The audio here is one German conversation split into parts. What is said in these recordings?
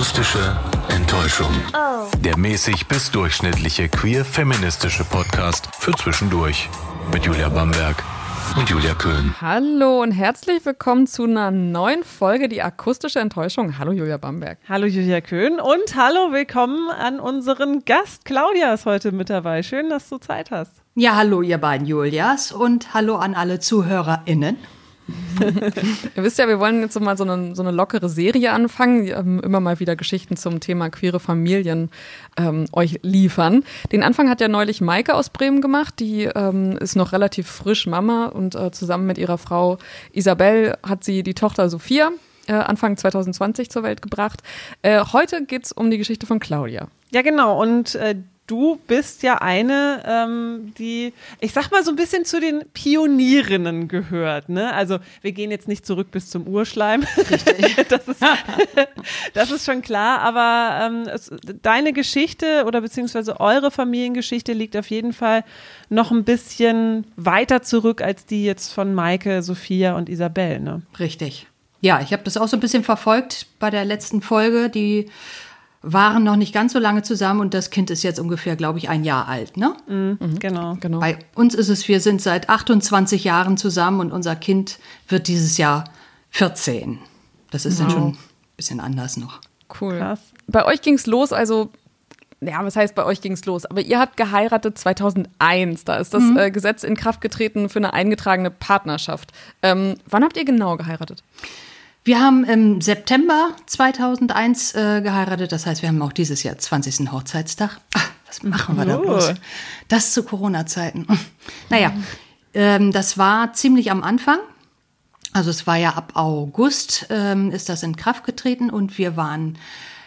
Akustische Enttäuschung. Oh. Der mäßig bis durchschnittliche queer-feministische Podcast für zwischendurch. Mit Julia Bamberg und Julia Köhn. Hallo und herzlich willkommen zu einer neuen Folge Die akustische Enttäuschung. Hallo Julia Bamberg. Hallo Julia Köhn und hallo, willkommen an unseren Gast. Claudia ist heute mit dabei. Schön, dass du Zeit hast. Ja, hallo ihr beiden Julias und hallo an alle ZuhörerInnen. Ihr wisst ja, wir wollen jetzt mal so eine, so eine lockere Serie anfangen, ähm, immer mal wieder Geschichten zum Thema queere Familien ähm, euch liefern. Den Anfang hat ja neulich Maike aus Bremen gemacht, die ähm, ist noch relativ frisch Mama und äh, zusammen mit ihrer Frau Isabel hat sie die Tochter Sophia äh, Anfang 2020 zur Welt gebracht. Äh, heute geht's um die Geschichte von Claudia. Ja, genau. Und äh, du bist ja eine, ähm, die, ich sag mal, so ein bisschen zu den Pionierinnen gehört. Ne? Also wir gehen jetzt nicht zurück bis zum Urschleim. das, ist, das ist schon klar, aber ähm, es, deine Geschichte oder beziehungsweise eure Familiengeschichte liegt auf jeden Fall noch ein bisschen weiter zurück als die jetzt von Maike, Sophia und Isabel. Ne? Richtig. Ja, ich habe das auch so ein bisschen verfolgt bei der letzten Folge. Die waren noch nicht ganz so lange zusammen und das Kind ist jetzt ungefähr, glaube ich, ein Jahr alt. Ne? Mhm, genau. Genau. Bei uns ist es, wir sind seit 28 Jahren zusammen und unser Kind wird dieses Jahr 14. Das ist dann schon ein bisschen anders noch. Cool. Krass. Bei euch ging's los, also ja, was heißt bei euch ging's los? Aber ihr habt geheiratet 2001. Da ist das äh, Gesetz in Kraft getreten für eine eingetragene Partnerschaft. Ähm, wann habt ihr genau geheiratet? Wir haben im September 2001 äh, geheiratet. Das heißt, wir haben auch dieses Jahr 20. Hochzeitstag. Ah, was machen wir da Oh. bloß? Das zu Corona-Zeiten. Naja, ähm, das war ziemlich am Anfang. Also es war ja ab August ähm, ist das in Kraft getreten und wir waren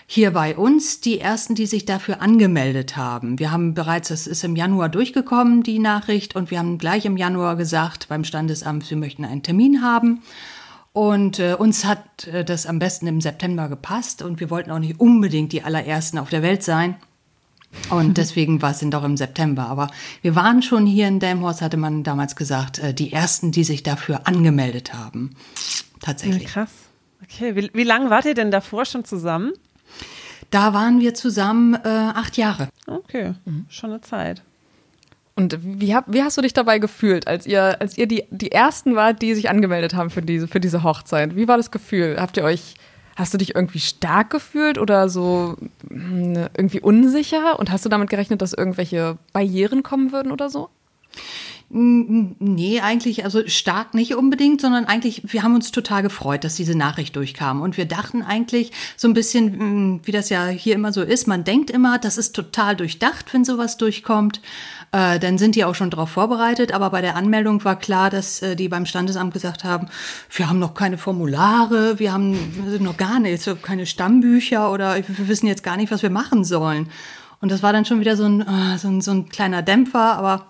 hier bei uns die ersten, die sich dafür angemeldet haben. Wir haben bereits, es ist im Januar durchgekommen, die Nachricht, und wir haben gleich im Januar gesagt beim Standesamt, wir möchten einen Termin haben. Und äh, uns hat äh, das am besten im September gepasst und wir wollten auch nicht unbedingt die allerersten auf der Welt sein. Und deswegen war es dann doch im September. Aber wir waren schon hier in Delmhorst, hatte man damals gesagt, äh, die ersten, die sich dafür angemeldet haben. Ja, Tatsächlich. krass. Okay, wie, wie lange wart ihr denn davor schon zusammen? Da waren wir zusammen äh, acht Jahre. Okay, schon eine Zeit. Und wie, hab, wie hast du dich dabei gefühlt, als ihr, als ihr die, die ersten wart, die sich angemeldet haben für diese, für diese Hochzeit? Wie war das Gefühl? Habt ihr euch, hast du dich irgendwie stark gefühlt oder so mh, irgendwie unsicher? Und hast du damit gerechnet, dass irgendwelche Barrieren kommen würden oder so? Nee, eigentlich, also stark nicht unbedingt, sondern eigentlich, wir haben uns total gefreut, dass diese Nachricht durchkam. Und wir dachten eigentlich so ein bisschen, mh, wie das ja hier immer so ist, man denkt immer, das ist total durchdacht, wenn sowas durchkommt. Äh, dann sind die auch schon darauf vorbereitet. Aber bei der Anmeldung war klar, dass äh, die beim Standesamt gesagt haben, wir haben noch keine Formulare, wir haben noch gar nichts, keine Stammbücher oder wir wissen jetzt gar nicht, was wir machen sollen. Und das war dann schon wieder so ein, äh, so ein, so ein kleiner Dämpfer, aber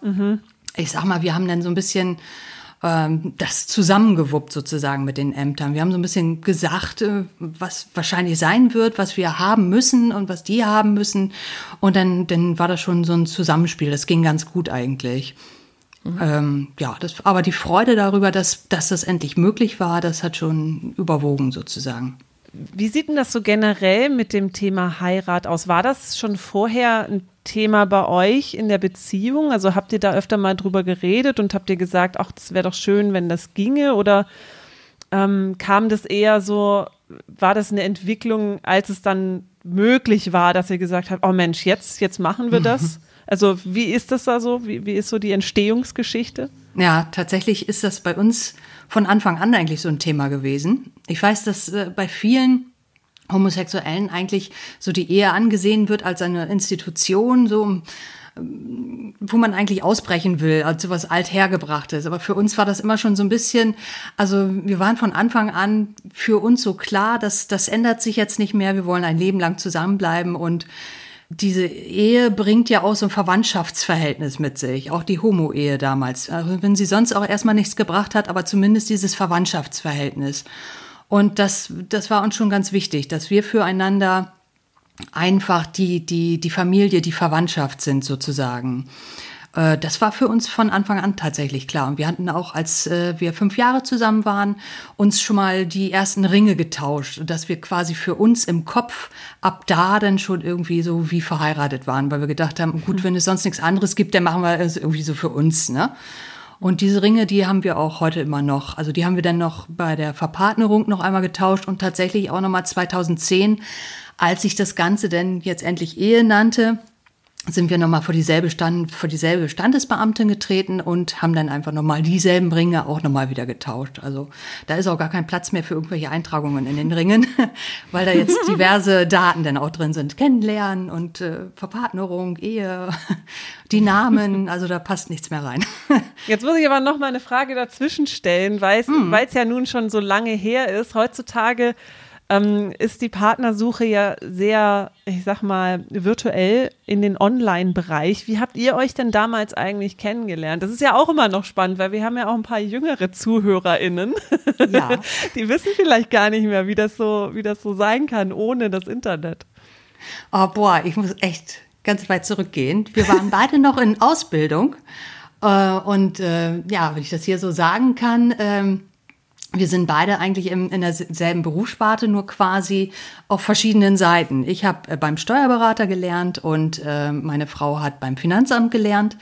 ich sag mal, wir haben dann so ein bisschen ähm, das zusammengewuppt sozusagen mit den Ämtern. Wir haben so ein bisschen gesagt, äh, was wahrscheinlich sein wird, was wir haben müssen und was die haben müssen. Und dann, dann war das schon so ein Zusammenspiel. Das ging ganz gut eigentlich. Ähm, ja, das, aber die Freude darüber, dass, dass das endlich möglich war, das hat schon überwogen sozusagen. Wie sieht denn das so generell mit dem Thema Heirat aus? War das schon vorher ein Thema bei euch in der Beziehung? Also habt ihr da öfter mal drüber geredet und habt ihr gesagt, ach, das wäre doch schön, wenn das ginge? Oder ähm, kam das eher so, war das eine Entwicklung, als es dann möglich war, dass ihr gesagt habt, oh Mensch, jetzt, jetzt machen wir das? Also wie ist das da so? Wie, wie ist so die Entstehungsgeschichte? Ja, tatsächlich ist das bei uns von Anfang an eigentlich so ein Thema gewesen. Ich weiß, dass äh, bei vielen Homosexuellen eigentlich so die Ehe angesehen wird als eine Institution, so ähm, wo man eigentlich ausbrechen will, als sowas althergebrachtes. Aber für uns war das immer schon so ein bisschen, also wir waren von Anfang an für uns so klar, dass das ändert sich jetzt nicht mehr. Wir wollen ein Leben lang zusammenbleiben und diese Ehe bringt ja auch so ein Verwandtschaftsverhältnis mit sich, auch die Homo-Ehe damals. Also wenn sie sonst auch erstmal nichts gebracht hat, aber zumindest dieses Verwandtschaftsverhältnis. Und das, das war uns schon ganz wichtig, dass wir füreinander einfach die, die, die Familie, die Verwandtschaft sind sozusagen. Äh, das war für uns von Anfang an tatsächlich klar. Und wir hatten auch, als äh, wir fünf Jahre zusammen waren, uns schon mal die ersten Ringe getauscht, dass wir quasi für uns im Kopf ab da dann schon irgendwie so wie verheiratet waren, weil wir gedacht haben, gut, wenn es sonst nichts anderes gibt, dann machen wir es irgendwie so für uns. Ne? Und diese Ringe, die haben wir auch heute immer noch. Also die haben wir dann noch bei der Verpartnerung noch einmal getauscht und tatsächlich auch nochmal 2010, als sich das Ganze denn jetzt endlich Ehe nannte sind wir nochmal vor dieselbe, Stand, vor dieselbe Standesbeamtin getreten und haben dann einfach nochmal dieselben Ringe auch nochmal wieder getauscht. Also da ist auch gar kein Platz mehr für irgendwelche Eintragungen in den Ringen, weil da jetzt diverse Daten dann auch drin sind. Kennenlernen und äh, Verpartnerung, Ehe, die Namen, also da passt nichts mehr rein. Jetzt muss ich aber noch mal eine Frage dazwischen stellen, weil es hm. ja nun schon so lange her ist. Heutzutage ähm, ist die Partnersuche ja sehr, ich sag mal, virtuell in den Online-Bereich. Wie habt ihr euch denn damals eigentlich kennengelernt? Das ist ja auch immer noch spannend, weil wir haben ja auch ein paar jüngere ZuhörerInnen. Ja. die wissen vielleicht gar nicht mehr, wie das so, wie das so sein kann ohne das Internet. Oh, boah, ich muss echt ganz weit zurückgehen. Wir waren beide noch in Ausbildung. Äh, und äh, ja, wenn ich das hier so sagen kann, ähm, wir sind beide eigentlich im, in derselben Berufssparte, nur quasi auf verschiedenen Seiten. Ich habe äh, beim Steuerberater gelernt und äh, meine Frau hat beim Finanzamt gelernt.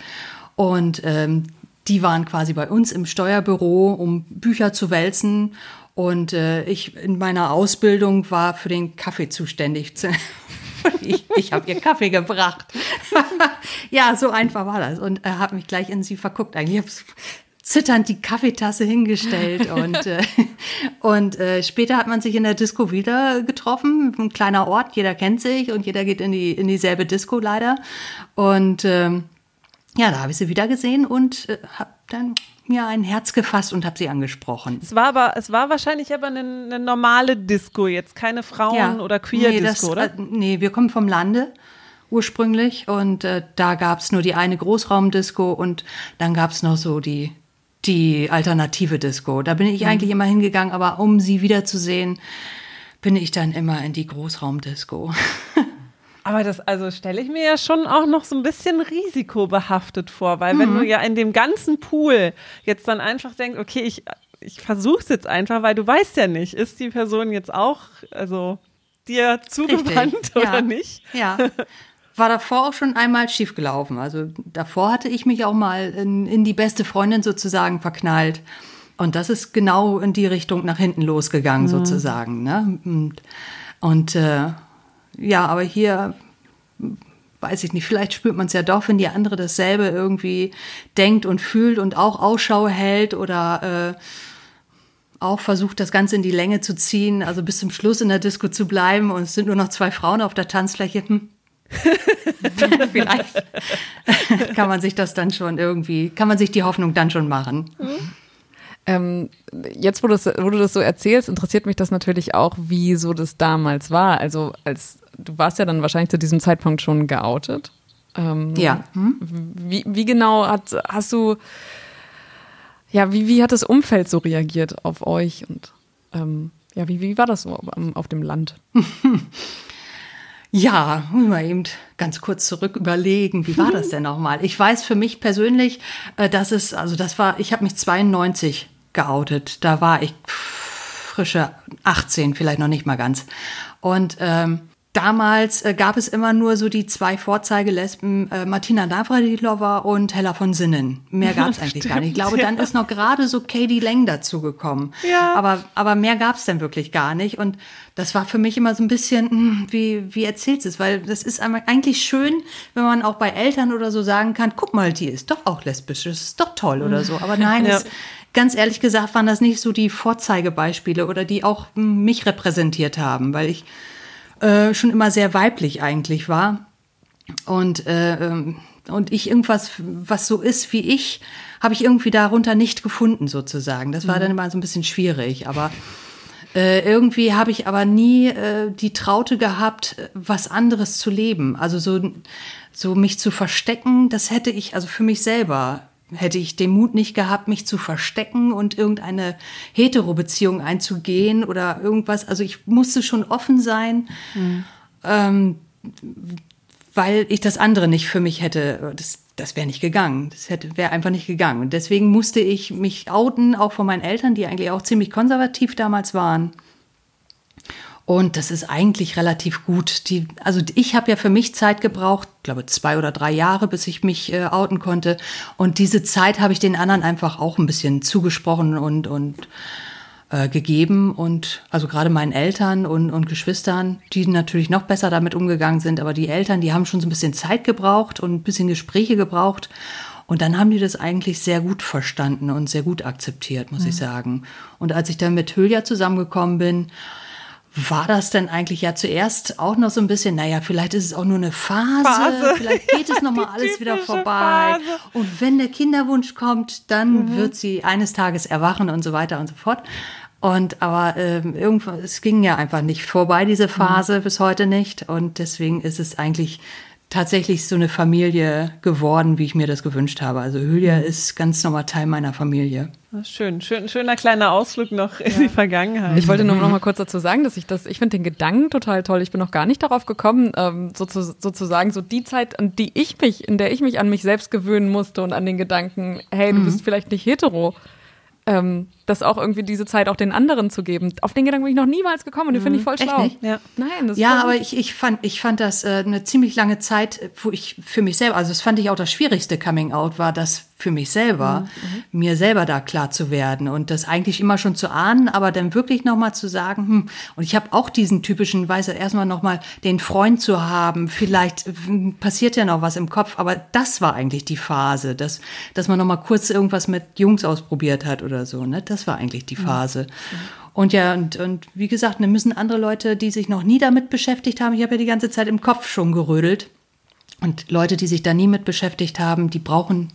Und ähm, die waren quasi bei uns im Steuerbüro, um Bücher zu wälzen. Und äh, ich in meiner Ausbildung war für den Kaffee zuständig. ich ich habe ihr Kaffee gebracht. ja, so einfach war das. Und er äh, hat mich gleich in sie verguckt. Eigentlich zitternd die Kaffeetasse hingestellt und, äh, und äh, später hat man sich in der Disco wieder getroffen, ein kleiner Ort, jeder kennt sich und jeder geht in, die, in dieselbe Disco leider und ähm, ja, da habe ich sie wieder gesehen und äh, habe dann mir ein Herz gefasst und habe sie angesprochen. Es war aber, es war wahrscheinlich aber eine, eine normale Disco, jetzt keine Frauen- ja. oder Queer-Disco, nee, oder? Äh, nee, wir kommen vom Lande ursprünglich und äh, da gab es nur die eine Großraumdisco und dann gab es noch so die die alternative Disco. Da bin ich mhm. eigentlich immer hingegangen, aber um sie wiederzusehen, bin ich dann immer in die Großraumdisco. Aber das, also stelle ich mir ja schon auch noch so ein bisschen risikobehaftet vor, weil mhm. wenn du ja in dem ganzen Pool jetzt dann einfach denkst, okay, ich, ich versuche es jetzt einfach, weil du weißt ja nicht, ist die Person jetzt auch, also dir zugewandt Richtig. oder ja. nicht? Ja. war davor auch schon einmal schiefgelaufen. Also davor hatte ich mich auch mal in, in die beste Freundin sozusagen verknallt. Und das ist genau in die Richtung nach hinten losgegangen, mhm. sozusagen. Ne? Und, und äh, ja, aber hier weiß ich nicht, vielleicht spürt man es ja doch, wenn die andere dasselbe irgendwie denkt und fühlt und auch Ausschau hält oder äh, auch versucht, das Ganze in die Länge zu ziehen, also bis zum Schluss in der Disco zu bleiben und es sind nur noch zwei Frauen auf der Tanzfläche. Hm Vielleicht kann man sich das dann schon irgendwie, kann man sich die Hoffnung dann schon machen. Mhm. Ähm, jetzt, wo, das, wo, du das so erzählst, interessiert mich das natürlich auch, wie so das damals war. Also, als du warst ja dann wahrscheinlich zu diesem Zeitpunkt schon geoutet. Ähm, ja. Hm? Wie, wie, genau hat, hast du, ja, wie, wie hat das Umfeld so reagiert auf euch und ähm, ja, wie, wie war das so auf dem Land? Ja, mal eben ganz kurz zurück überlegen, wie war das denn nochmal? Ich weiß für mich persönlich, äh, dass es, also das war, ich habe mich 92 geoutet. Da war ich frische 18, vielleicht noch nicht mal ganz. Und ähm, Damals äh, gab es immer nur so die zwei Vorzeigelesben, äh, Martina Navratilova und Hella von Sinnen. Mehr gab es eigentlich Stimmt, gar nicht. Ich glaube, ja. dann ist noch gerade so Katie Lang dazugekommen. Ja. Aber, aber mehr gab es dann wirklich gar nicht. Und das war für mich immer so ein bisschen, mh, hm, wie, wie erzählt es? Weil das ist eigentlich schön, wenn man auch bei Eltern oder so sagen kann, guck mal, die ist doch auch lesbisch, das ist doch toll oder so. Aber nein, ja. es, ganz ehrlich gesagt waren das nicht so die Vorzeigebeispiele oder die auch mh, hm, mich repräsentiert haben, weil ich äh, schon immer sehr weiblich eigentlich war. Und, äh, ähm, und ich irgendwas, was so ist wie ich, habe ich irgendwie darunter nicht gefunden, sozusagen. Das war mhm. dann immer so ein bisschen schwierig. Aber äh, irgendwie habe ich aber nie äh, die Traute gehabt, was anderes zu leben. Also so, so mich zu verstecken, das hätte ich, also für mich selber hätte ich den Mut nicht gehabt, mich zu verstecken und irgendeine Hetero-Beziehung einzugehen oder irgendwas. Also ich musste schon offen sein, mhm. ähm, weil ich das andere nicht für mich hätte, das, das wäre nicht gegangen. Das wäre einfach nicht gegangen. Und deswegen musste ich mich outen, auch von meinen Eltern, die eigentlich auch ziemlich konservativ damals waren. Und das ist eigentlich relativ gut. Die, also ich habe ja für mich Zeit gebraucht, glaube zwei oder drei Jahre, bis ich mich äh, outen konnte. Und diese Zeit habe ich den anderen einfach auch ein bisschen zugesprochen und, und äh, gegeben. Und also gerade meinen Eltern und, und Geschwistern, die natürlich noch besser damit umgegangen sind. Aber die Eltern, die haben schon so ein bisschen Zeit gebraucht und ein bisschen Gespräche gebraucht. Und dann haben die das eigentlich sehr gut verstanden und sehr gut akzeptiert, muss mhm. ich sagen. Und als ich dann mit Hülya zusammengekommen bin, war das denn eigentlich ja zuerst auch noch so ein bisschen, naja, vielleicht ist es auch nur eine Phase, Phase. vielleicht geht es nochmal alles wieder vorbei. Phase. Und wenn der Kinderwunsch kommt, dann mhm. wird sie eines Tages erwachen und so weiter und so fort. Und aber ähm, irgendwann, es ging ja einfach nicht vorbei, diese Phase, mhm. bis heute nicht. Und deswegen ist es eigentlich tatsächlich so eine Familie geworden, wie ich mir das gewünscht habe. Also Julia mhm. ist ganz normal Teil meiner Familie. Schön, schön, schöner kleiner Ausflug noch in die Vergangenheit. Ich wollte nur noch mal kurz dazu sagen, dass ich das, ich finde den Gedanken total toll. Ich bin noch gar nicht darauf gekommen, ähm, so zu, sozusagen so die Zeit, an die ich mich, in der ich mich an mich selbst gewöhnen musste und an den Gedanken, hey, du mhm. bist vielleicht nicht hetero ähm, das auch irgendwie diese Zeit auch den anderen zu geben. Auf den Gedanken bin ich noch niemals gekommen und den finde ich voll schlau. Ja, Nein, das ja aber ich, ich, fand, ich fand das äh, eine ziemlich lange Zeit, wo ich für mich selber, also das fand ich auch das schwierigste Coming Out, war das für mich selber, mhm. mir selber da klar zu werden und das eigentlich immer schon zu ahnen, aber dann wirklich nochmal zu sagen, hm, und ich habe auch diesen typischen, weiß ich, erstmal nochmal den Freund zu haben, vielleicht hm, passiert ja noch was im Kopf, aber das war eigentlich die Phase, dass, dass man nochmal kurz irgendwas mit Jungs ausprobiert hat oder so, ne? Das war eigentlich die mhm. Phase. Mhm. Und ja, und, und wie gesagt, dann müssen andere Leute, die sich noch nie damit beschäftigt haben, ich habe ja die ganze Zeit im Kopf schon gerödelt. Und Leute, die sich da nie mit beschäftigt haben, die brauchen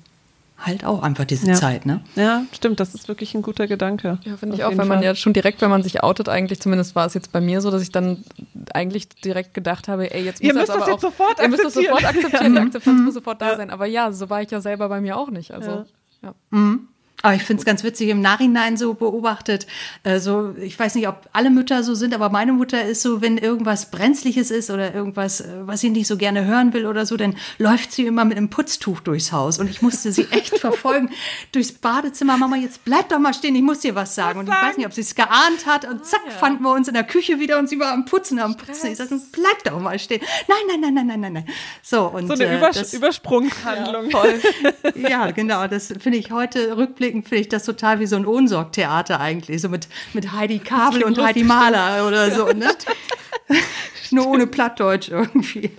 halt auch einfach diese ja. Zeit, ne? Ja, stimmt, das ist wirklich ein guter Gedanke. Ja, finde ich auch, weil man ja schon direkt, wenn man sich outet, eigentlich, zumindest war es jetzt bei mir so, dass ich dann eigentlich direkt gedacht habe, ey, jetzt muss ihr müsst das, aber jetzt auch, sofort ihr müsst das sofort akzeptieren, die Akzeptanz muss sofort da sein. Aber ja, so war ich ja selber bei mir auch nicht. Also, ja. Mhm. Aber ich finde es ganz witzig im Nachhinein so beobachtet. Also ich weiß nicht, ob alle Mütter so sind, aber meine Mutter ist so, wenn irgendwas Brenzliches ist oder irgendwas, äh, was sie nicht so gerne hören will oder so, dann läuft sie immer mit einem Putztuch durchs Haus. Und ich musste sie echt verfolgen durchs Badezimmer. Mama, jetzt bleib doch mal stehen, ich muss dir was sagen. und ich weiß nicht, ob sie es geahnt hat. Und zack, ah, ja. fanden wir uns in der Küche wieder und sie war am Putzen, am Putzen. Ich sagte, bleib doch mal stehen. Nein, nein, nein, nein, nein, nein, nein. So, und, so eine äh, Übers das, Übersprungshandlung. Ja, ja, genau. Das finde ich heute rückblickend rückblickend finde ich das total wie so ein Ohnsorgtheater eigentlich, so mit, mit Heidi Kabel und Heidi Mahler oder so, ne? Nur ohne Plattdeutsch irgendwie.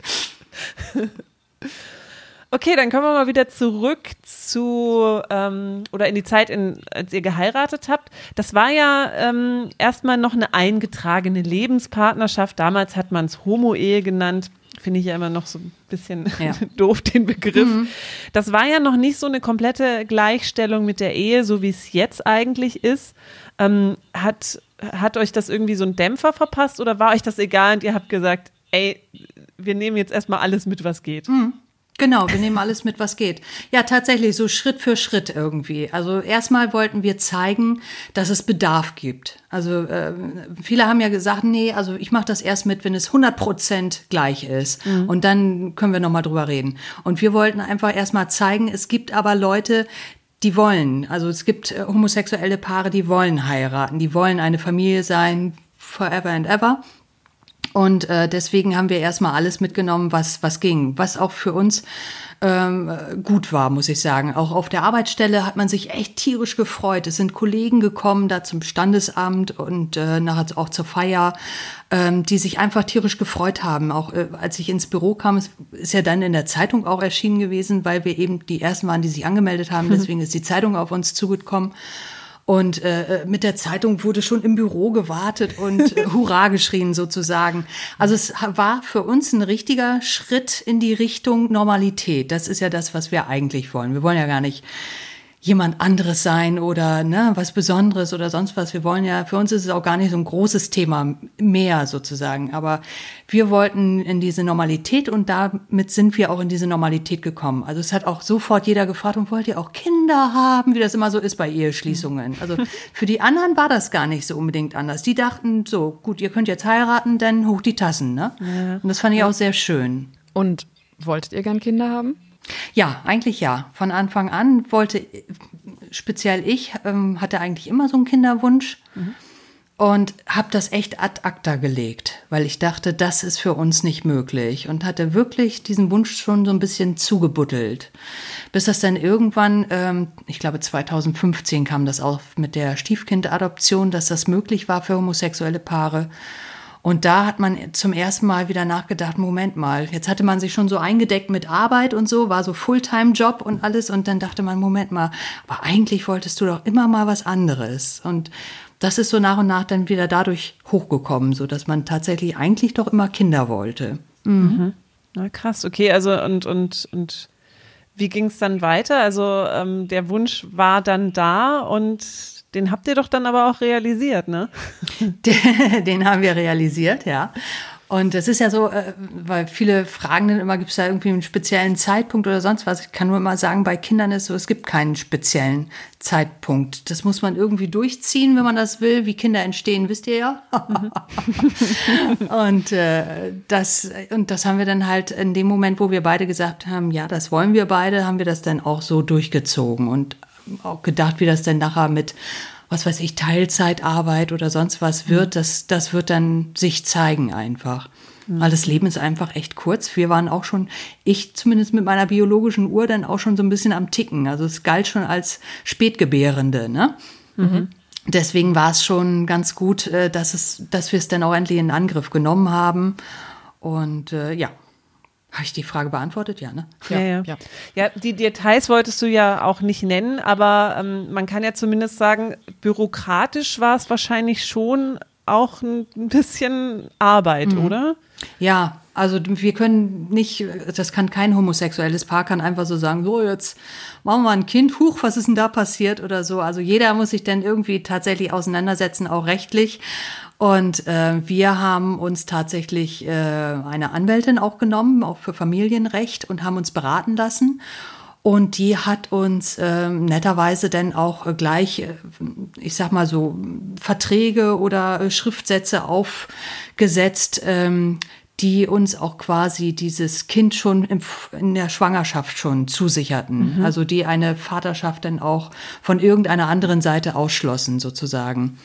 Okay, dann kommen wir mal wieder zurück zu ähm, oder in die Zeit, in, als ihr geheiratet habt. Das war ja ähm, erstmal noch eine eingetragene Lebenspartnerschaft. Damals hat man es Homo-Ehe genannt. Finde ich ja immer noch so ein bisschen ja. doof, den Begriff. Mhm. Das war ja noch nicht so eine komplette Gleichstellung mit der Ehe, so wie es jetzt eigentlich ist. Ähm, hat, hat euch das irgendwie so ein Dämpfer verpasst oder war euch das egal und ihr habt gesagt, ey, wir nehmen jetzt erstmal alles mit, was geht? Mhm. Genau, wir nehmen alles mit, was geht. Ja, tatsächlich, so Schritt für Schritt irgendwie. Also erstmal wollten wir zeigen, dass es Bedarf gibt. Also äh, viele haben ja gesagt, nee, also ich mache das erst mit, wenn es 100 Prozent gleich ist. Mhm. Und dann können wir nochmal drüber reden. Und wir wollten einfach erstmal zeigen, es gibt aber Leute, die wollen. Also es gibt äh, homosexuelle Paare, die wollen heiraten, die wollen eine Familie sein, forever and ever. Und äh, deswegen haben wir erstmal alles mitgenommen, was, was ging, was auch für uns ähm, gut war, muss ich sagen. Auch auf der Arbeitsstelle hat man sich echt tierisch gefreut. Es sind Kollegen gekommen da zum Standesamt und äh, nachher auch zur Feier, ähm, die sich einfach tierisch gefreut haben. Auch äh, als ich ins Büro kam, ist ja dann in der Zeitung auch erschienen gewesen, weil wir eben die ersten waren, die sich angemeldet haben. Deswegen ist die Zeitung auf uns zugekommen. Und äh, mit der Zeitung wurde schon im Büro gewartet und äh, Hurra geschrien sozusagen. Also es war für uns ein richtiger Schritt in die Richtung Normalität. Das ist ja das, was wir eigentlich wollen. Wir wollen ja gar nicht jemand anderes sein oder ne, was Besonderes oder sonst was. Wir wollen ja, für uns ist es auch gar nicht so ein großes Thema mehr sozusagen. Aber wir wollten in diese Normalität und damit sind wir auch in diese Normalität gekommen. Also es hat auch sofort jeder gefragt und wollt ihr auch Kinder haben, wie das immer so ist bei Eheschließungen. Also für die anderen war das gar nicht so unbedingt anders. Die dachten so, gut, ihr könnt jetzt heiraten, dann hoch die Tassen. Ne? Ja. Und das fand ich auch sehr schön. Und Wolltet ihr gern Kinder haben? Ja, eigentlich ja. Von Anfang an wollte speziell ich, ähm, hatte eigentlich immer so einen Kinderwunsch. Mhm und habe das echt ad acta gelegt, weil ich dachte, das ist für uns nicht möglich und hatte wirklich diesen Wunsch schon so ein bisschen zugebuddelt, bis das dann irgendwann, ähm, ich glaube 2015 kam das auch mit der Stiefkindadoption, dass das möglich war für homosexuelle Paare. Und da hat man zum ersten Mal wieder nachgedacht, Moment mal, jetzt hatte man sich schon so eingedeckt mit Arbeit und so, war so Fulltime-Job und alles. Und dann dachte man, Moment mal, aber eigentlich wolltest du doch immer mal was anderes. Und das ist so nach und nach dann wieder dadurch hochgekommen, so dass man tatsächlich eigentlich doch immer Kinder wollte. Mhm. mhm. Na krass, okay, also und und und wie ging es dann weiter? Also ähm, der Wunsch war dann da und den habt ihr doch dann aber auch realisiert, ne? Den, den haben wir realisiert, ja. Und es ist ja so, äh, weil viele fragen dann immer, gibt es da irgendwie einen speziellen Zeitpunkt oder sonst was? Ich kann nur immer sagen, bei Kindern ist so, es gibt keinen speziellen Zeitpunkt. Das muss man irgendwie durchziehen, wenn man das will. Wie Kinder entstehen, wisst ihr ja. und, äh, das, und das haben wir dann halt in dem Moment, wo wir beide gesagt haben, ja, das wollen wir beide, haben wir das dann auch so durchgezogen und auch gedacht, wie das denn nachher mit was weiß ich, Teilzeitarbeit oder sonst was wird, mhm. das, das wird dann sich zeigen einfach. Mhm. Weil das Leben ist einfach echt kurz. Wir waren auch schon, ich zumindest mit meiner biologischen Uhr dann auch schon so ein bisschen am Ticken. Also es galt schon als Spätgebärende, ne? Mhm. Deswegen war es schon ganz gut, äh, dass es, dass wir es dann auch endlich in Angriff genommen haben. Und äh, ja, habe ich die Frage beantwortet? Ja, ne? Ja, ja. ja. ja die Details wolltest du ja auch nicht nennen, aber ähm, man kann ja zumindest sagen, bürokratisch war es wahrscheinlich schon auch ein bisschen Arbeit, mhm. oder? Ja, also wir können nicht, das kann kein homosexuelles Paar kann einfach so sagen, so jetzt machen wir ein Kind, huch, was ist denn da passiert oder so. Also jeder muss sich dann irgendwie tatsächlich auseinandersetzen, auch rechtlich. Und äh, wir haben uns tatsächlich äh, eine Anwältin auch genommen, auch für Familienrecht und haben uns beraten lassen. Und die hat uns äh, netterweise dann auch gleich, äh, ich sag mal so, Verträge oder äh, Schriftsätze aufgesetzt, ähm, die uns auch quasi dieses Kind schon im, in der Schwangerschaft schon zusicherten. Mhm. Also die eine Vaterschaft dann auch von irgendeiner anderen Seite ausschlossen, sozusagen.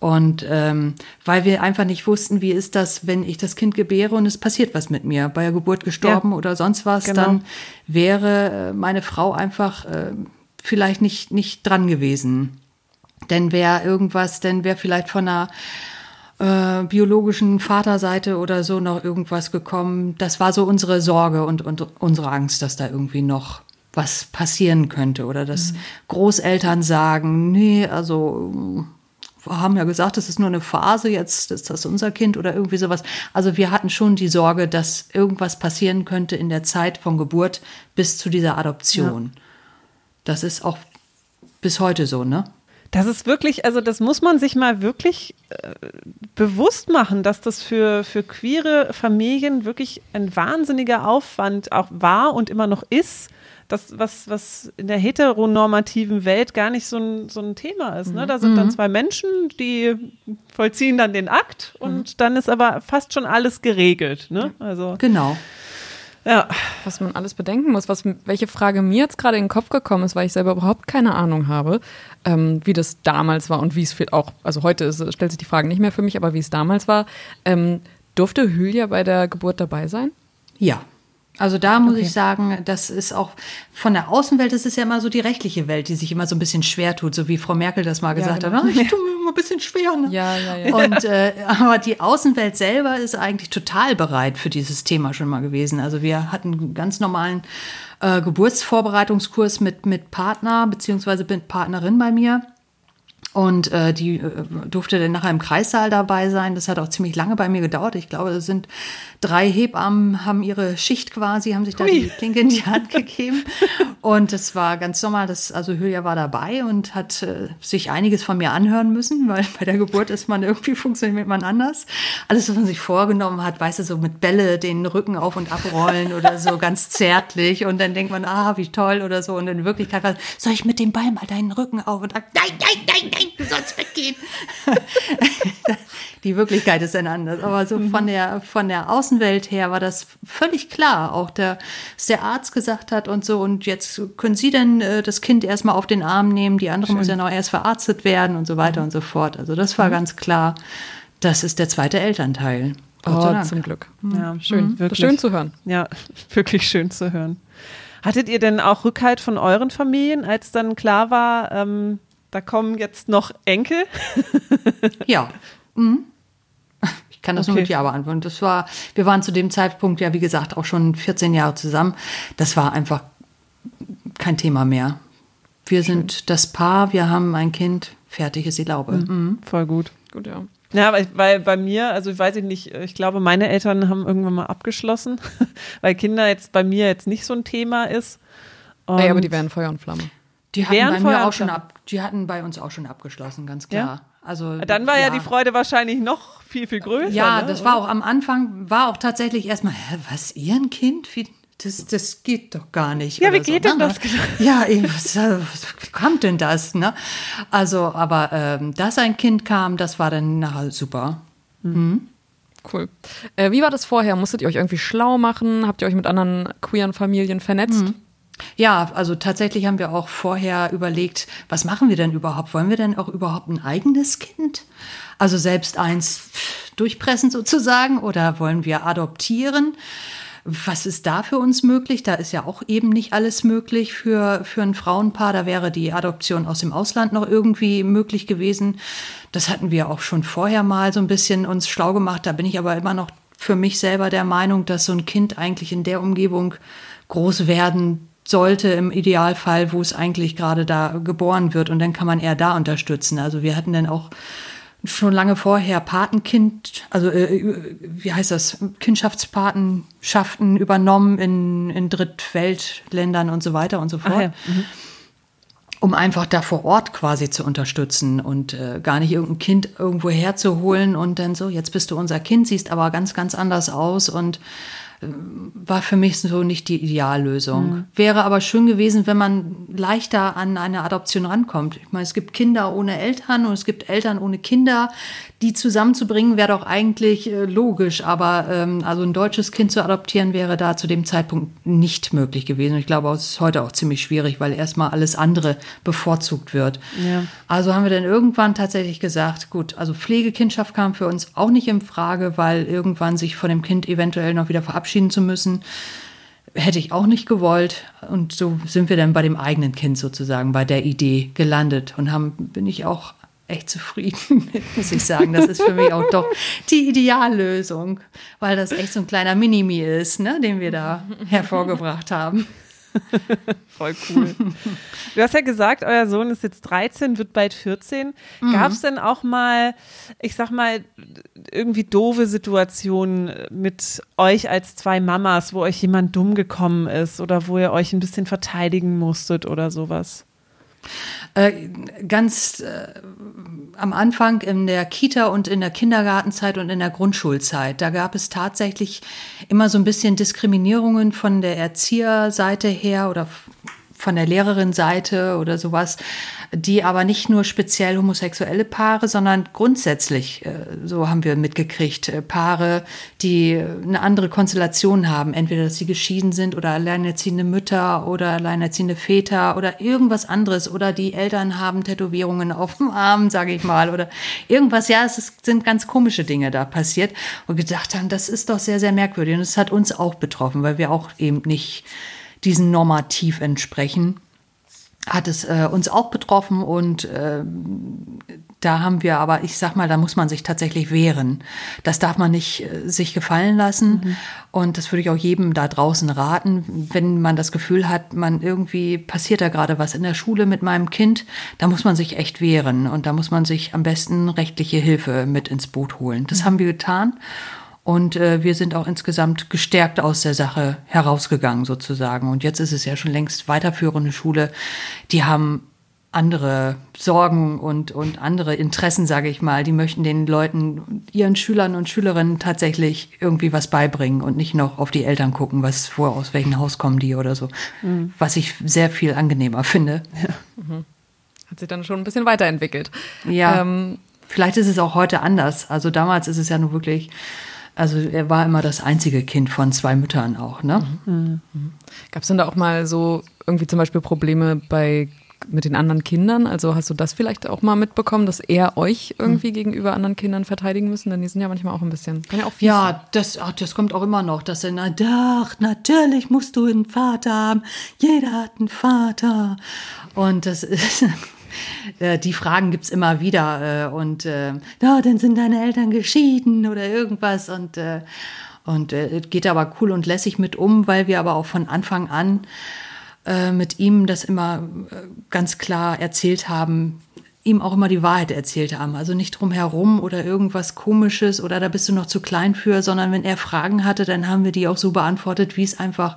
Und ähm, weil wir einfach nicht wussten, wie ist das, wenn ich das Kind gebäre und es passiert was mit mir, bei der Geburt gestorben ja, oder sonst was, genau. dann wäre äh, meine Frau einfach äh, vielleicht nicht, nicht dran gewesen. Denn wäre irgendwas, denn wäre vielleicht von einer äh, biologischen Vaterseite oder so noch irgendwas gekommen. Das war so unsere Sorge und, und unsere Angst, dass da irgendwie noch was passieren könnte oder dass mhm. Großeltern sagen, nee, also haben ja gesagt, das ist nur eine Phase, jetzt ist das unser Kind oder irgendwie sowas. Also wir hatten schon die Sorge, dass irgendwas passieren könnte in der Zeit von Geburt bis zu dieser Adoption. Ja. Das ist auch bis heute so, ne? Das ist wirklich, also das muss man sich mal wirklich äh, bewusst machen, dass das für, für queere Familien wirklich ein wahnsinniger Aufwand auch war und immer noch ist, das, was, was in der heteronormativen Welt gar nicht so ein, so ein Thema ist. Ne? Da sind mhm. dann zwei Menschen, die vollziehen dann den Akt und mhm. dann ist aber fast schon alles geregelt. Ne? Also, genau. Ja. Was man alles bedenken muss, was, welche Frage mir jetzt gerade in den Kopf gekommen ist, weil ich selber überhaupt keine Ahnung habe, ähm, wie das damals war und wie es auch, also heute ist, stellt sich die Frage nicht mehr für mich, aber wie es damals war. Ähm, durfte Hülya bei der Geburt dabei sein? Ja. Also da muss okay. ich sagen, das ist auch von der Außenwelt, das ist ja immer so die rechtliche Welt, die sich immer so ein bisschen schwer tut, so wie Frau Merkel das mal gesagt ja, genau. hat. Ah, ich tue mir immer ein bisschen schwer. Ne? Ja, ja, ja. Und, äh, aber die Außenwelt selber ist eigentlich total bereit für dieses Thema schon mal gewesen. Also wir hatten einen ganz normalen äh, Geburtsvorbereitungskurs mit, mit Partner beziehungsweise mit Partnerin bei mir. Und äh, die äh, durfte dann nachher im Kreissaal dabei sein. Das hat auch ziemlich lange bei mir gedauert. Ich glaube, es sind drei Hebammen, haben ihre Schicht quasi, haben sich da Ui. die Klinke in die Hand gegeben. und es war ganz normal, dass, also Hülya war dabei und hat äh, sich einiges von mir anhören müssen, weil bei der Geburt ist man irgendwie funktioniert man anders. Alles, was man sich vorgenommen hat, weißt du, so mit Bälle den Rücken auf und abrollen oder so ganz zärtlich. Und dann denkt man, ah, wie toll oder so. Und in Wirklichkeit war, soll ich mit dem Ball mal deinen Rücken auf und ab? Nein, nein, nein, nein nein, du sollst weggehen. die Wirklichkeit ist ein anders. Aber so von der, von der Außenwelt her war das völlig klar. Auch der, was der Arzt gesagt hat und so. Und jetzt können Sie denn äh, das Kind erstmal auf den Arm nehmen. Die andere Schön. muss ja noch erst verarztet werden und so weiter mhm. und so fort. Also das war mhm. ganz klar. Das ist der zweite Elternteil. Gott oh, zum Glück. Ja, schön. Mhm. Wirklich. Schön zu hören. Ja, wirklich schön zu hören. Hattet ihr denn auch Rückhalt von euren Familien, als dann klar war, ähm, da kommen jetzt noch Enkel? ja. Mhm. Ich kann das okay. nur mit Ja beantworten. Das war, wir waren zu dem Zeitpunkt ja, wie gesagt, auch schon 14 Jahre zusammen. Das war einfach kein Thema mehr. Wir Schön. sind das Paar, wir haben ein Kind, fertig ist die Laube. Mhm. Mhm. Voll gut. Gut, ja. Ja, weil, weil bei mir, also ich weiß nicht, ich glaube, meine Eltern haben irgendwann mal abgeschlossen, weil Kinder jetzt bei mir jetzt nicht so ein Thema ist. Und Ey, aber die wären Feuer und Flamme. Die hatten, bei mir auch schon ab, die hatten bei uns auch schon abgeschlossen, ganz klar. Ja? Also, Dann war ja. ja. die Freude wahrscheinlich noch viel, viel größer. Ja, ne? das war auch am Anfang, war auch tatsächlich erstmal, hä, was, ihr ein Kind? Wie, das, das geht doch gar nicht. Ja, wie geht so, denn das? Ja, was, wie kommt denn das? Ne? Also, aber ähm, dass ein Kind kam, das war dann nachher super. Mhm. Cool. Äh, wie war das vorher? Musstet ihr euch irgendwie schlau machen? Habt ihr euch mit anderen queeren Familien vernetzt? Mhm. Ja, also tatsächlich haben wir auch vorher überlegt, was machen wir denn überhaupt? Wollen wir denn auch überhaupt ein eigenes Kind? Also selbst eins durchpressen sozusagen oder wollen wir adoptieren? Was ist da für uns möglich? Da ist ja auch eben nicht alles möglich für, für ein Frauenpaar. Da wäre die Adoption aus dem Ausland noch irgendwie möglich gewesen. Das hatten wir auch schon vorher mal so ein bisschen uns schlau gemacht. Da bin ich aber immer noch für mich selber der Meinung, dass so ein Kind eigentlich in der Umgebung groß werden sollte im Idealfall, wo es eigentlich gerade da geboren wird. Und dann kann man eher da unterstützen. Also wir hatten dann auch schon lange vorher Patenkind, also äh, wie heißt das, Kindschaftspatenschaften übernommen in, in Drittweltländern und so weiter und so fort. Ja. Mhm. Um einfach da vor Ort quasi zu unterstützen und äh, gar nicht irgendein Kind irgendwo herzuholen und dann so, jetzt bist du unser Kind, siehst aber ganz, ganz anders aus und war für mich so nicht die Ideallösung. Mhm. Wäre aber schön gewesen, wenn man leichter an eine Adoption rankommt. Ich meine, es gibt Kinder ohne Eltern und es gibt Eltern ohne Kinder. Die zusammenzubringen wäre doch eigentlich äh, logisch, aber ähm, also ein deutsches Kind zu adoptieren wäre da zu dem Zeitpunkt nicht möglich gewesen. Ich glaube, es ist heute auch ziemlich schwierig, weil erstmal alles andere bevorzugt wird. Ja. Also haben wir dann irgendwann tatsächlich gesagt, gut, also Pflegekindschaft kam für uns auch nicht in Frage, weil irgendwann sich von dem Kind eventuell noch wieder verabschiedet verabschieden zu müssen. Hätte ich auch nicht gewollt. Und so sind wir dann bei dem eigenen Kind sozusagen, bei der Idee gelandet und haben, bin ich auch echt zufrieden muss ich sagen. Das ist für mich auch doch die Ideallösung, weil das echt so ein kleiner Minimi ist, ne, den wir da hervorgebracht haben. Voll cool. Du hast ja gesagt, euer Sohn ist jetzt 13, wird bald 14. Mhm. Gab es denn auch mal, ich sag mal, irgendwie doofe Situationen mit euch als zwei Mamas, wo euch jemand dumm gekommen ist oder wo ihr euch ein bisschen verteidigen musstet oder sowas? Äh, ganz äh, am Anfang in der Kita und in der Kindergartenzeit und in der Grundschulzeit, da gab es tatsächlich immer so ein bisschen Diskriminierungen von der Erzieherseite her oder von der Lehrerin-Seite oder sowas, die aber nicht nur speziell homosexuelle Paare, sondern grundsätzlich, äh, so haben wir mitgekriegt, äh, Paare, die eine andere Konstellation haben, entweder dass sie geschieden sind oder alleinerziehende Mütter oder alleinerziehende Väter oder irgendwas anderes oder die Eltern haben Tätowierungen auf dem Arm, sage ich mal, oder irgendwas. Ja, es ist, sind ganz komische Dinge da passiert und gedacht haben, das ist doch sehr, sehr merkwürdig und es hat uns auch betroffen, weil wir auch eben nicht diesen Normativ entsprechen, hat es äh, uns auch betroffen und äh, da haben wir aber, ich sag mal, da muss man sich tatsächlich wehren. Das darf man nicht äh, sich gefallen lassen mhm. und das würde ich auch jedem da draußen raten, wenn man das Gefühl hat, man irgendwie passiert da gerade was in der Schule mit meinem Kind, da muss man sich echt wehren und da muss man sich am besten rechtliche Hilfe mit ins Boot holen. Das mhm. haben wir getan und äh, wir sind auch insgesamt gestärkt aus der Sache herausgegangen sozusagen. Und jetzt ist es ja schon längst weiterführende Schule. Die haben andere Sorgen und, und andere Interessen, sage ich mal. Die möchten den Leuten, ihren Schülern und Schülerinnen tatsächlich irgendwie was beibringen und nicht noch auf die Eltern gucken, was vor, aus welchem Haus kommen die oder so. Mhm. Was ich sehr viel angenehmer finde. Mhm. Hat sich dann schon ein bisschen weiterentwickelt. Ja. Ähm, Vielleicht ist es auch heute anders. Also damals ist es ja nur wirklich, also er war immer das einzige Kind von zwei Müttern auch, ne? Mhm. Mhm. Gab es denn da auch mal so irgendwie zum Beispiel Probleme bei mit den anderen Kindern? Also hast du das vielleicht auch mal mitbekommen, dass er euch irgendwie mhm. gegenüber anderen Kindern verteidigen müssen? Denn die sind ja manchmal auch ein bisschen. Kann ja, auch ja das, ach, das kommt auch immer noch, dass er, na doch, natürlich musst du einen Vater haben. Jeder hat einen Vater. Und das ist. Äh, die Fragen gibt es immer wieder. Äh, und äh, ja, dann sind deine Eltern geschieden oder irgendwas. Und, und geht aber cool und lässig mit um, weil wir aber auch von Anfang an mit ihm das immer ganz klar erzählt haben, ihm auch immer die Wahrheit erzählt haben. Also nicht drumherum oder irgendwas Komisches oder da bist du noch zu klein für, sondern wenn er Fragen hatte, dann haben wir die auch so beantwortet, wie es einfach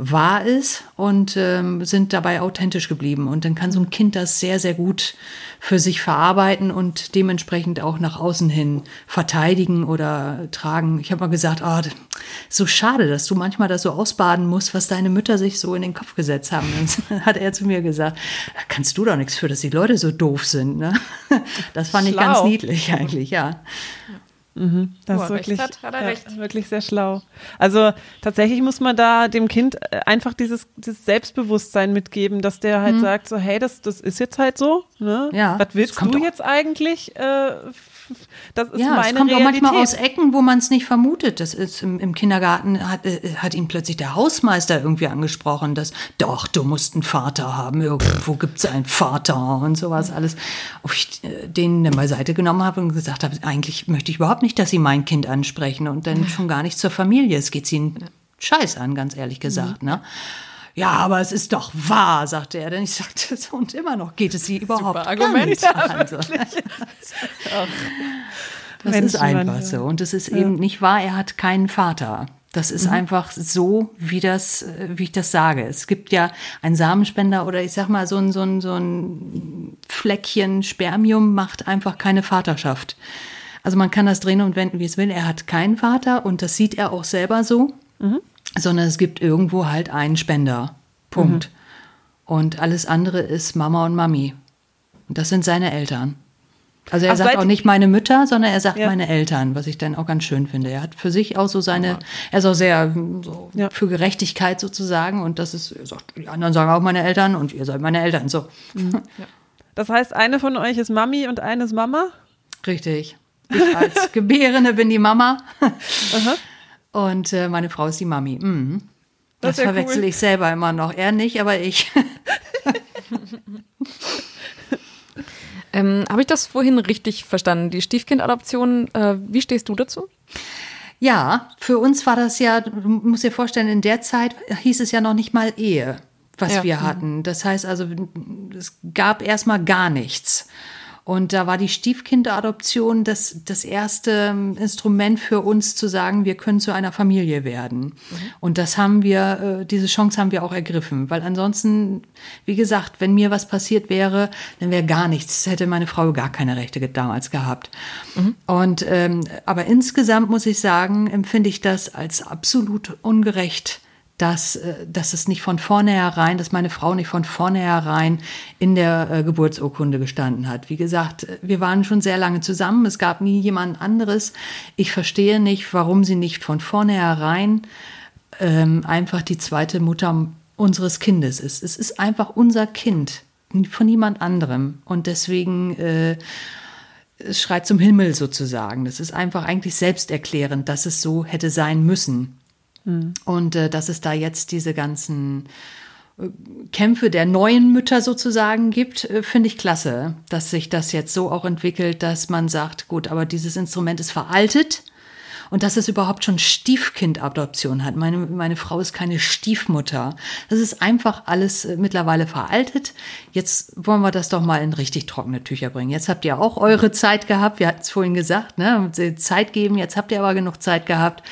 wahr ist und ähm, sind dabei authentisch geblieben. Und dann kann so ein Kind das sehr, sehr gut für sich verarbeiten und dementsprechend auch nach außen hin verteidigen oder tragen. Ich habe mal gesagt, oh, so schade, dass du manchmal das so ausbaden musst, was deine Mütter sich so in den Kopf gesetzt haben. Dann hat er zu mir gesagt, da kannst du doch nichts für, dass die Leute so doof sind. Ne? Das fand Schlau. ich ganz niedlich eigentlich, ja. Mhm, das ist wirklich, hat, hat ja, wirklich sehr schlau. Also tatsächlich muss man da dem Kind äh, einfach dieses, dieses Selbstbewusstsein mitgeben, dass der halt mhm. sagt, so hey, das, das ist jetzt halt so. Ne? Ja, Was willst du jetzt eigentlich äh, das ist ja, meine es kommt Realität. auch manchmal aus Ecken, wo man es nicht vermutet. Das ist im, im Kindergarten hat, äh, hat ihn plötzlich der Hausmeister irgendwie angesprochen, dass doch, du musst einen Vater haben. Irgendwo gibt es einen Vater und sowas alles. Ob ich äh, den dann beiseite genommen habe und gesagt habe, eigentlich möchte ich überhaupt nicht, dass sie mein Kind ansprechen und dann schon gar nicht zur Familie. Es geht ihnen scheiß an, ganz ehrlich gesagt. Mhm. Ne? Ja, aber es ist doch wahr, sagte er. Denn ich sagte, und immer noch geht es sie überhaupt Super Argument. nicht ja, an. das Menschen ist einfach so. Und es ist ja. eben nicht wahr, er hat keinen Vater. Das ist mhm. einfach so, wie das, wie ich das sage. Es gibt ja einen Samenspender oder ich sag mal, so ein, so ein, so ein Fleckchen Spermium macht einfach keine Vaterschaft. Also man kann das drehen und wenden, wie es will. Er hat keinen Vater und das sieht er auch selber so. Mhm sondern es gibt irgendwo halt einen Spender. Punkt. Mhm. Und alles andere ist Mama und Mami. Und das sind seine Eltern. Also er Ach, sagt auch nicht meine Mütter, sondern er sagt ja. meine Eltern, was ich dann auch ganz schön finde. Er hat für sich auch so seine, er ist auch sehr so ja. für Gerechtigkeit sozusagen und das ist, er sagt, die anderen sagen auch meine Eltern und ihr seid meine Eltern. So. Mhm. Ja. Das heißt, eine von euch ist Mami und eine ist Mama? Richtig. Ich als Gebärende bin die Mama. Und äh, meine Frau ist die Mami. Mhm. Das, das verwechsel cool. ich selber immer noch. Er nicht, aber ich. ähm, Habe ich das vorhin richtig verstanden? Die Stiefkindadoption, äh, wie stehst du dazu? Ja, für uns war das ja, du musst dir vorstellen, in der Zeit hieß es ja noch nicht mal Ehe, was ja. wir mhm. hatten. Das heißt also, es gab erstmal gar nichts. Und da war die Stiefkinderadoption das, das erste ähm, Instrument für uns zu sagen, wir können zu einer Familie werden. Mhm. Und das haben wir, äh, diese Chance haben wir auch ergriffen. Weil ansonsten, wie gesagt, wenn mir was passiert wäre, dann wäre gar nichts. Das hätte meine Frau gar keine Rechte damals gehabt. Mhm. Und, ähm, aber insgesamt muss ich sagen, empfinde ich das als absolut ungerecht dass, äh, dass es nicht von vornherein, dass meine Frau nicht von vornherein in der äh, Geburtsurkunde gestanden hat. Wie gesagt, wir waren schon sehr lange zusammen, es gab nie jemand anderes. Ich verstehe nicht, warum sie nicht von vornherein ähm, einfach die zweite Mutter unseres Kindes ist. Es ist einfach unser Kind, von niemand anderem. Und deswegen äh, es schreit zum Himmel sozusagen. Das ist einfach eigentlich selbsterklärend, dass es so hätte sein müssen. Mhm. Und äh, dass es da jetzt diese ganzen äh, Kämpfe der neuen Mütter sozusagen gibt, äh, finde ich klasse, dass sich das jetzt so auch entwickelt, dass man sagt, gut, aber dieses Instrument ist veraltet und dass es überhaupt schon Stiefkindadoption hat. Meine, meine Frau ist keine Stiefmutter. Das ist einfach alles äh, mittlerweile veraltet. Jetzt wollen wir das doch mal in richtig trockene Tücher bringen. Jetzt habt ihr auch eure Zeit gehabt. Wir hatten es vorhin gesagt, ne? Zeit geben. Jetzt habt ihr aber genug Zeit gehabt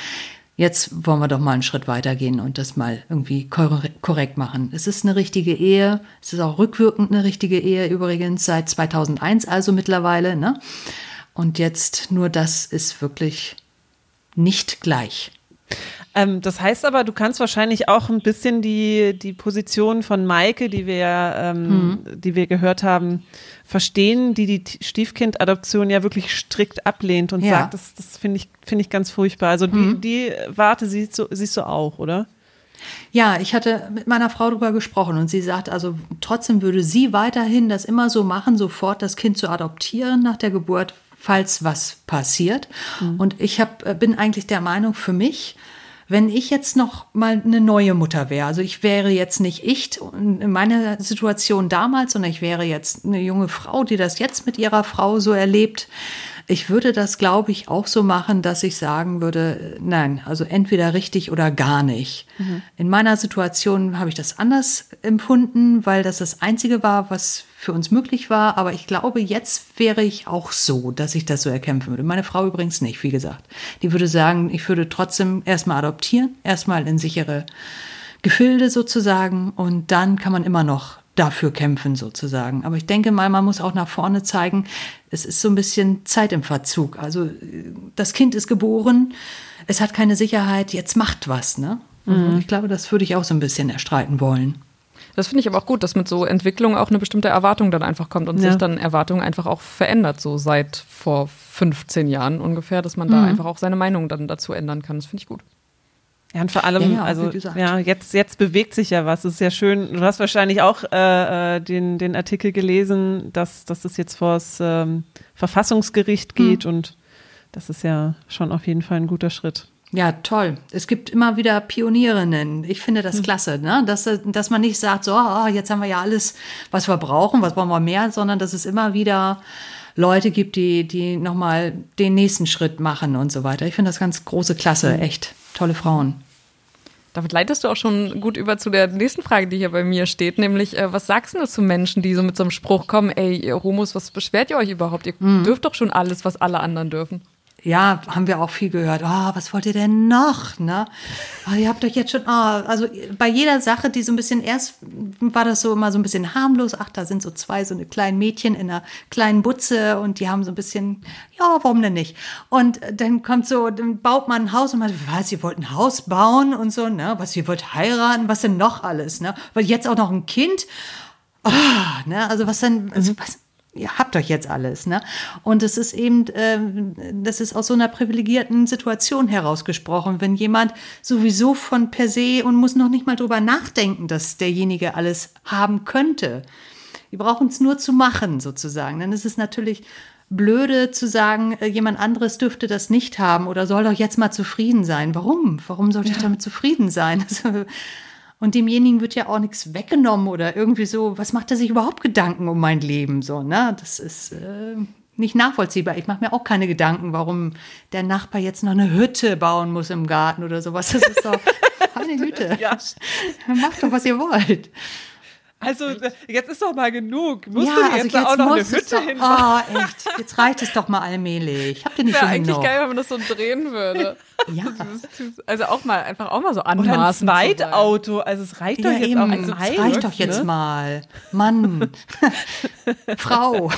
jetzt wollen wir doch mal einen Schritt weitergehen und das mal irgendwie korrekt machen. Es ist eine richtige Ehe, es ist auch rückwirkend eine richtige Ehe übrigens seit 2001 also mittlerweile. Ne? Und jetzt nur das ist wirklich nicht gleich. Ähm, das heißt aber, du kannst wahrscheinlich auch ein bisschen die, die Position von Maike, die wir, ähm, mhm. die wir gehört haben, verstehen, die die Stiefkind-Adoption ja wirklich strikt ablehnt und ja. sagt, das, das finde ich, finde ich ganz furchtbar. Also die, mhm. die Warte siehst du, siehst du auch, oder? Ja, ich hatte mit meiner Frau darüber gesprochen und sie sagt, also trotzdem würde sie weiterhin das immer so machen, sofort das Kind zu adoptieren nach der Geburt, falls was passiert. Mhm. Und ich hab, äh, bin eigentlich der Meinung, für mich, wenn ich jetzt noch mal eine neue Mutter wäre, also ich wäre jetzt nicht ich in meiner Situation damals, sondern ich wäre jetzt eine junge Frau, die das jetzt mit ihrer Frau so erlebt, ich würde das, glaube ich, auch so machen, dass ich sagen würde, nein, also entweder richtig oder gar nicht. Mhm. In meiner Situation habe ich das anders empfunden, weil das das Einzige war, was für uns möglich war. Aber ich glaube, jetzt wäre ich auch so, dass ich das so erkämpfen würde. Meine Frau übrigens nicht, wie gesagt. Die würde sagen, ich würde trotzdem erstmal adoptieren, erstmal in sichere Gefilde sozusagen und dann kann man immer noch dafür kämpfen sozusagen. Aber ich denke mal, man muss auch nach vorne zeigen, es ist so ein bisschen Zeit im Verzug. Also das Kind ist geboren, es hat keine Sicherheit, jetzt macht was. Ne? Mhm. Ich glaube, das würde ich auch so ein bisschen erstreiten wollen. Das finde ich aber auch gut, dass mit so Entwicklung auch eine bestimmte Erwartung dann einfach kommt und ja. sich dann Erwartung einfach auch verändert, so seit vor 15 Jahren ungefähr, dass man da mhm. einfach auch seine Meinung dann dazu ändern kann. Das finde ich gut. Ja, und vor allem, ja, ja, also ja, jetzt, jetzt bewegt sich ja was. Es ist ja schön. Du hast wahrscheinlich auch äh, äh den, den Artikel gelesen, dass, dass das jetzt vor das ähm, Verfassungsgericht geht mhm. und das ist ja schon auf jeden Fall ein guter Schritt. Ja, toll. Es gibt immer wieder Pionierinnen. Ich finde das mhm. klasse, ne? dass, dass man nicht sagt, so, oh, jetzt haben wir ja alles, was wir brauchen, was wollen wir mehr, sondern dass es immer wieder Leute gibt, die, die nochmal den nächsten Schritt machen und so weiter. Ich finde das ganz große Klasse, mhm. echt tolle Frauen. Damit leitest du auch schon gut über zu der nächsten Frage, die hier bei mir steht, nämlich, äh, was sagst du zu Menschen, die so mit so einem Spruch kommen, ey, ihr Homos, was beschwert ihr euch überhaupt? Ihr mhm. dürft doch schon alles, was alle anderen dürfen ja, haben wir auch viel gehört. Oh, was wollt ihr denn noch? Ne? Oh, ihr habt euch jetzt schon, oh, also bei jeder Sache, die so ein bisschen, erst war das so immer so ein bisschen harmlos. Ach, da sind so zwei so eine kleinen Mädchen in einer kleinen Butze und die haben so ein bisschen, ja, warum denn nicht? Und dann kommt so, dann baut man ein Haus und man, was, ihr wollt ein Haus bauen und so, ne? Was, ihr wollt heiraten? Was denn noch alles, ne? Weil jetzt auch noch ein Kind? Oh, ne? Also was denn, also was, ihr habt euch jetzt alles, ne? Und es ist eben, äh, das ist aus so einer privilegierten Situation herausgesprochen, wenn jemand sowieso von per se und muss noch nicht mal drüber nachdenken, dass derjenige alles haben könnte. Wir brauchen es nur zu machen, sozusagen. Dann ist es natürlich blöde zu sagen, äh, jemand anderes dürfte das nicht haben oder soll doch jetzt mal zufrieden sein. Warum? Warum sollte ja. ich damit zufrieden sein? Und demjenigen wird ja auch nichts weggenommen oder irgendwie so, was macht er sich überhaupt Gedanken um mein Leben? So, ne? Das ist äh, nicht nachvollziehbar. Ich mache mir auch keine Gedanken, warum der Nachbar jetzt noch eine Hütte bauen muss im Garten oder sowas. Das ist doch keine Hütte. ja. Macht doch, was ihr wollt. Also jetzt ist doch mal genug. Musst ja, du jetzt, also jetzt auch noch eine Hütte doch, hinbauen? Oh, echt. Jetzt reicht es doch mal allmählich. Habt ihr nicht Wäre eigentlich geil, wenn man das so drehen würde. ja. Also auch mal, einfach auch mal so anmaßen. Oder ein Zweitauto. Also es reicht ja, doch jetzt eben. auch. Also es reicht doch jetzt ne? mal. Mann. Frau.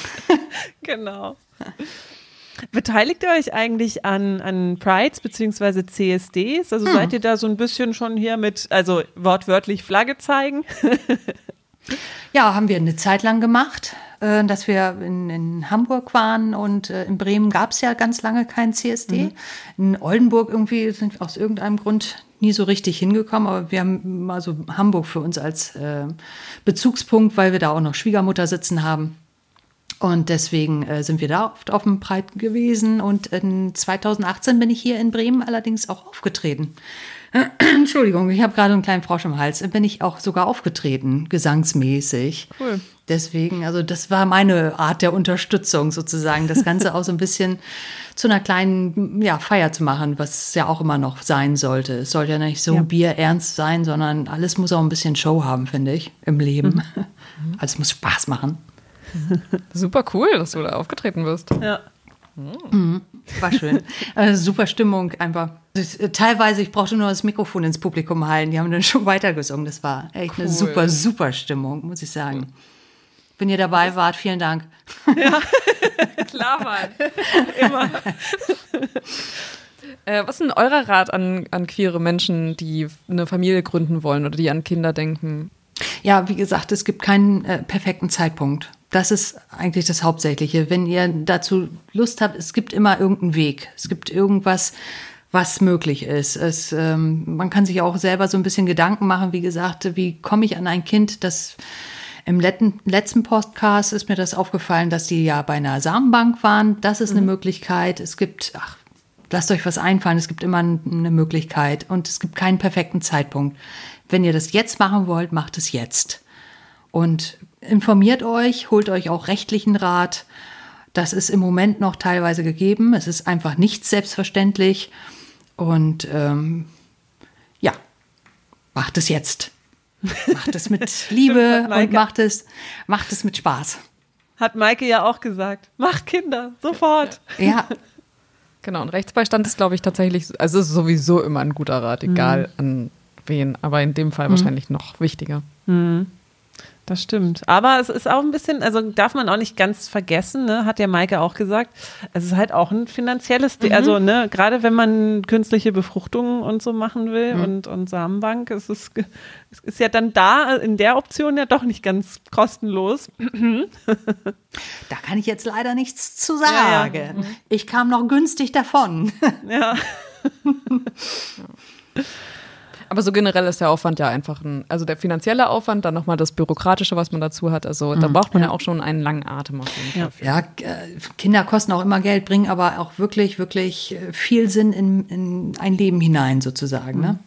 genau. Beteiligt ihr euch eigentlich an, an Prides bzw. CSDs? Also hm. seid ihr da so ein bisschen schon hier mit, also wortwörtlich Flagge zeigen? Ja, haben wir eine Zeit lang gemacht, äh, dass wir in, in, Hamburg waren und äh, in Bremen gab es ja ganz lange kein CSD. Mhm. In Oldenburg irgendwie sind wir aus irgendeinem Grund nie so richtig hingekommen, aber wir haben mal so Hamburg für uns als äh, Bezugspunkt, weil wir da auch noch Schwiegermutter sitzen haben. Und deswegen äh, sind wir da oft auf dem Breit gewesen. Und in 2018 bin ich hier in Bremen allerdings auch aufgetreten. Entschuldigung, ich habe gerade einen kleinen Frosch im Hals. Bin ich auch sogar aufgetreten, gesangsmäßig. Cool. Deswegen, also das war meine Art der Unterstützung sozusagen, das Ganze auch so ein bisschen zu einer kleinen ja, Feier zu machen, was ja auch immer noch sein sollte. Es sollte ja nicht so ja. bierernst sein, sondern alles muss auch ein bisschen Show haben, finde ich, im Leben. Mhm. alles muss Spaß machen. Super cool, dass du da aufgetreten bist. Ja. Mhm. War schön. Also super Stimmung einfach. Äh, teilweise, ich brauchte nur das Mikrofon ins Publikum halten. Die haben dann schon weitergesungen. Das war echt cool. eine super, super Stimmung, muss ich sagen. Wenn ihr dabei wart, vielen Dank. Ja, klar, Mann. Immer. Äh, was ist denn euer Rat an, an queere Menschen, die eine Familie gründen wollen oder die an Kinder denken? Ja, wie gesagt, es gibt keinen äh, perfekten Zeitpunkt. Das ist eigentlich das Hauptsächliche. Wenn ihr dazu Lust habt, es gibt immer irgendeinen Weg. Es gibt irgendwas, was möglich ist. Es, ähm, man kann sich auch selber so ein bisschen Gedanken machen, wie gesagt, wie komme ich an ein Kind, das im letzten, letzten Podcast ist mir das aufgefallen, dass die ja bei einer Samenbank waren. Das ist eine Möglichkeit. Es gibt, ach, lasst euch was einfallen, es gibt immer eine Möglichkeit und es gibt keinen perfekten Zeitpunkt. Wenn ihr das jetzt machen wollt, macht es jetzt. Und informiert euch, holt euch auch rechtlichen Rat. Das ist im Moment noch teilweise gegeben. Es ist einfach nicht selbstverständlich. Und ähm, ja, macht es jetzt. Macht es mit Liebe und macht es, macht es mit Spaß. Hat Maike ja auch gesagt. Macht Kinder, sofort. Ja. Genau, und Rechtsbeistand ist, glaube ich, tatsächlich, also es ist sowieso immer ein guter Rat, egal mhm. an wen, aber in dem Fall mhm. wahrscheinlich noch wichtiger. Mhm. Das stimmt. Aber es ist auch ein bisschen, also darf man auch nicht ganz vergessen, ne, hat ja Maike auch gesagt, es ist halt auch ein finanzielles, mhm. also ne, gerade wenn man künstliche Befruchtungen und so machen will mhm. und, und Samenbank, es ist, es ist ja dann da in der Option ja doch nicht ganz kostenlos. da kann ich jetzt leider nichts zu sagen. Ja, ja. Ich kam noch günstig davon. ja. Aber so generell ist der Aufwand ja einfach ein, also der finanzielle Aufwand, dann nochmal das Bürokratische, was man dazu hat. Also da mhm. braucht man ja. ja. auch schon einen langen Atem auf jeden Fall. Ja, äh, Kinder kosten auch immer Geld, bringen aber auch wirklich, wirklich äh, viel Sinn in, in ein Leben hinein sozusagen. Ne? Mhm. Ne?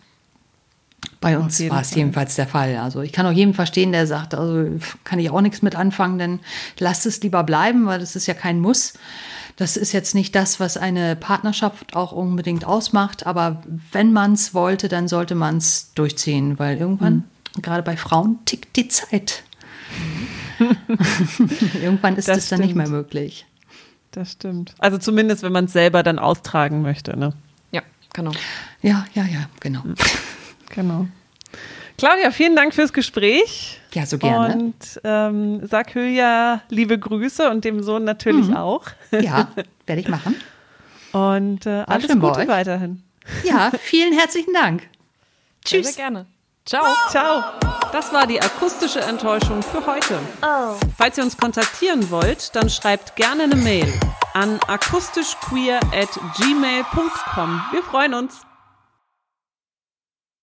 Bei uns war es jedenfalls der Fall. Also ich kann auch jeden verstehen, der sagt, also kann ich auch nichts mit anfangen, denn lasst es lieber bleiben, weil das ist ja kein Muss. Das ist jetzt nicht das, was eine Partnerschaft auch unbedingt ausmacht, aber wenn man es wollte, dann sollte man es durchziehen, weil irgendwann, mhm. gerade bei Frauen, tickt die Zeit. irgendwann ist das, das dann nicht mehr möglich. Das stimmt. Also zumindest, wenn man es selber dann austragen möchte, ne? Ja, genau. Ja, ja, ja, genau. Genau. Claudia, vielen Dank fürs Gespräch. Ja, so gerne. Und ähm, sag Hülya liebe Grüße und dem Sohn natürlich mhm. auch. Ja, werde ich machen. Und äh, alles Gute weiterhin. Ja, vielen herzlichen Dank. Tschüss. Sehr, sehr gerne. Ciao. Ciao. Das war die akustische Enttäuschung für heute. Oh. Falls ihr uns kontaktieren wollt, dann schreibt gerne eine Mail an akustischqueer at gmail.com. Wir freuen uns.